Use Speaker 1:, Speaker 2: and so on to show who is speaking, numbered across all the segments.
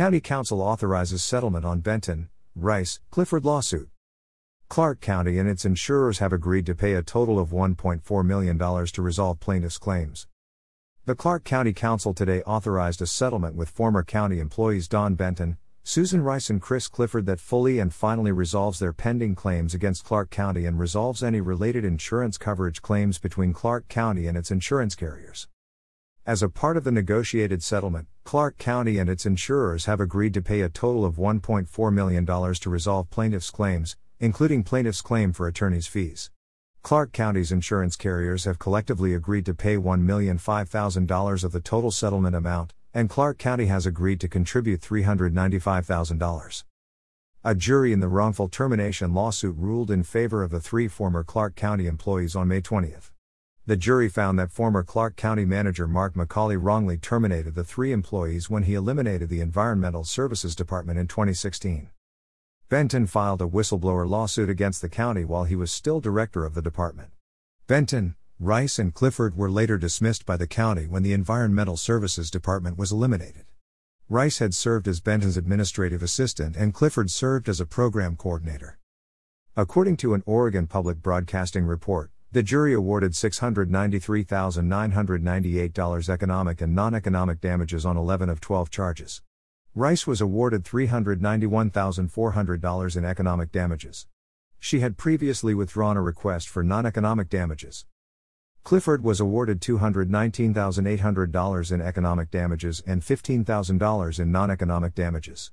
Speaker 1: County Council authorizes settlement on Benton, Rice, Clifford lawsuit. Clark County and its insurers have agreed to pay a total of $1.4 million to resolve plaintiffs' claims. The Clark County Council today authorized a settlement with former county employees Don Benton, Susan Rice, and Chris Clifford that fully and finally resolves their pending claims against Clark County and resolves any related insurance coverage claims between Clark County and its insurance carriers. As a part of the negotiated settlement, Clark County and its insurers have agreed to pay a total of $1.4 million to resolve plaintiffs' claims, including plaintiffs' claim for attorney's fees. Clark County's insurance carriers have collectively agreed to pay $1,005,000 of the total settlement amount, and Clark County has agreed to contribute $395,000. A jury in the wrongful termination lawsuit ruled in favor of the three former Clark County employees on May 20. The jury found that former Clark County manager Mark McCauley wrongly terminated the three employees when he eliminated the Environmental Services Department in 2016. Benton filed a whistleblower lawsuit against the county while he was still director of the department. Benton, Rice, and Clifford were later dismissed by the county when the Environmental Services Department was eliminated. Rice had served as Benton's administrative assistant and Clifford served as a program coordinator. According to an Oregon Public Broadcasting report, the jury awarded $693,998 economic and non economic damages on 11 of 12 charges. Rice was awarded $391,400 in economic damages. She had previously withdrawn a request for non economic damages. Clifford was awarded $219,800 in economic damages and $15,000 in non economic damages.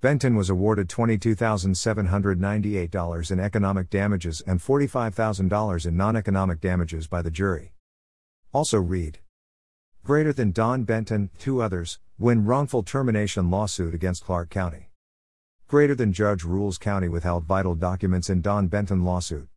Speaker 1: Benton was awarded $22,798 in economic damages and $45,000 in non economic damages by the jury. Also read Greater than Don Benton, two others, win wrongful termination lawsuit against Clark County. Greater than judge rules county withheld vital documents in Don Benton lawsuit.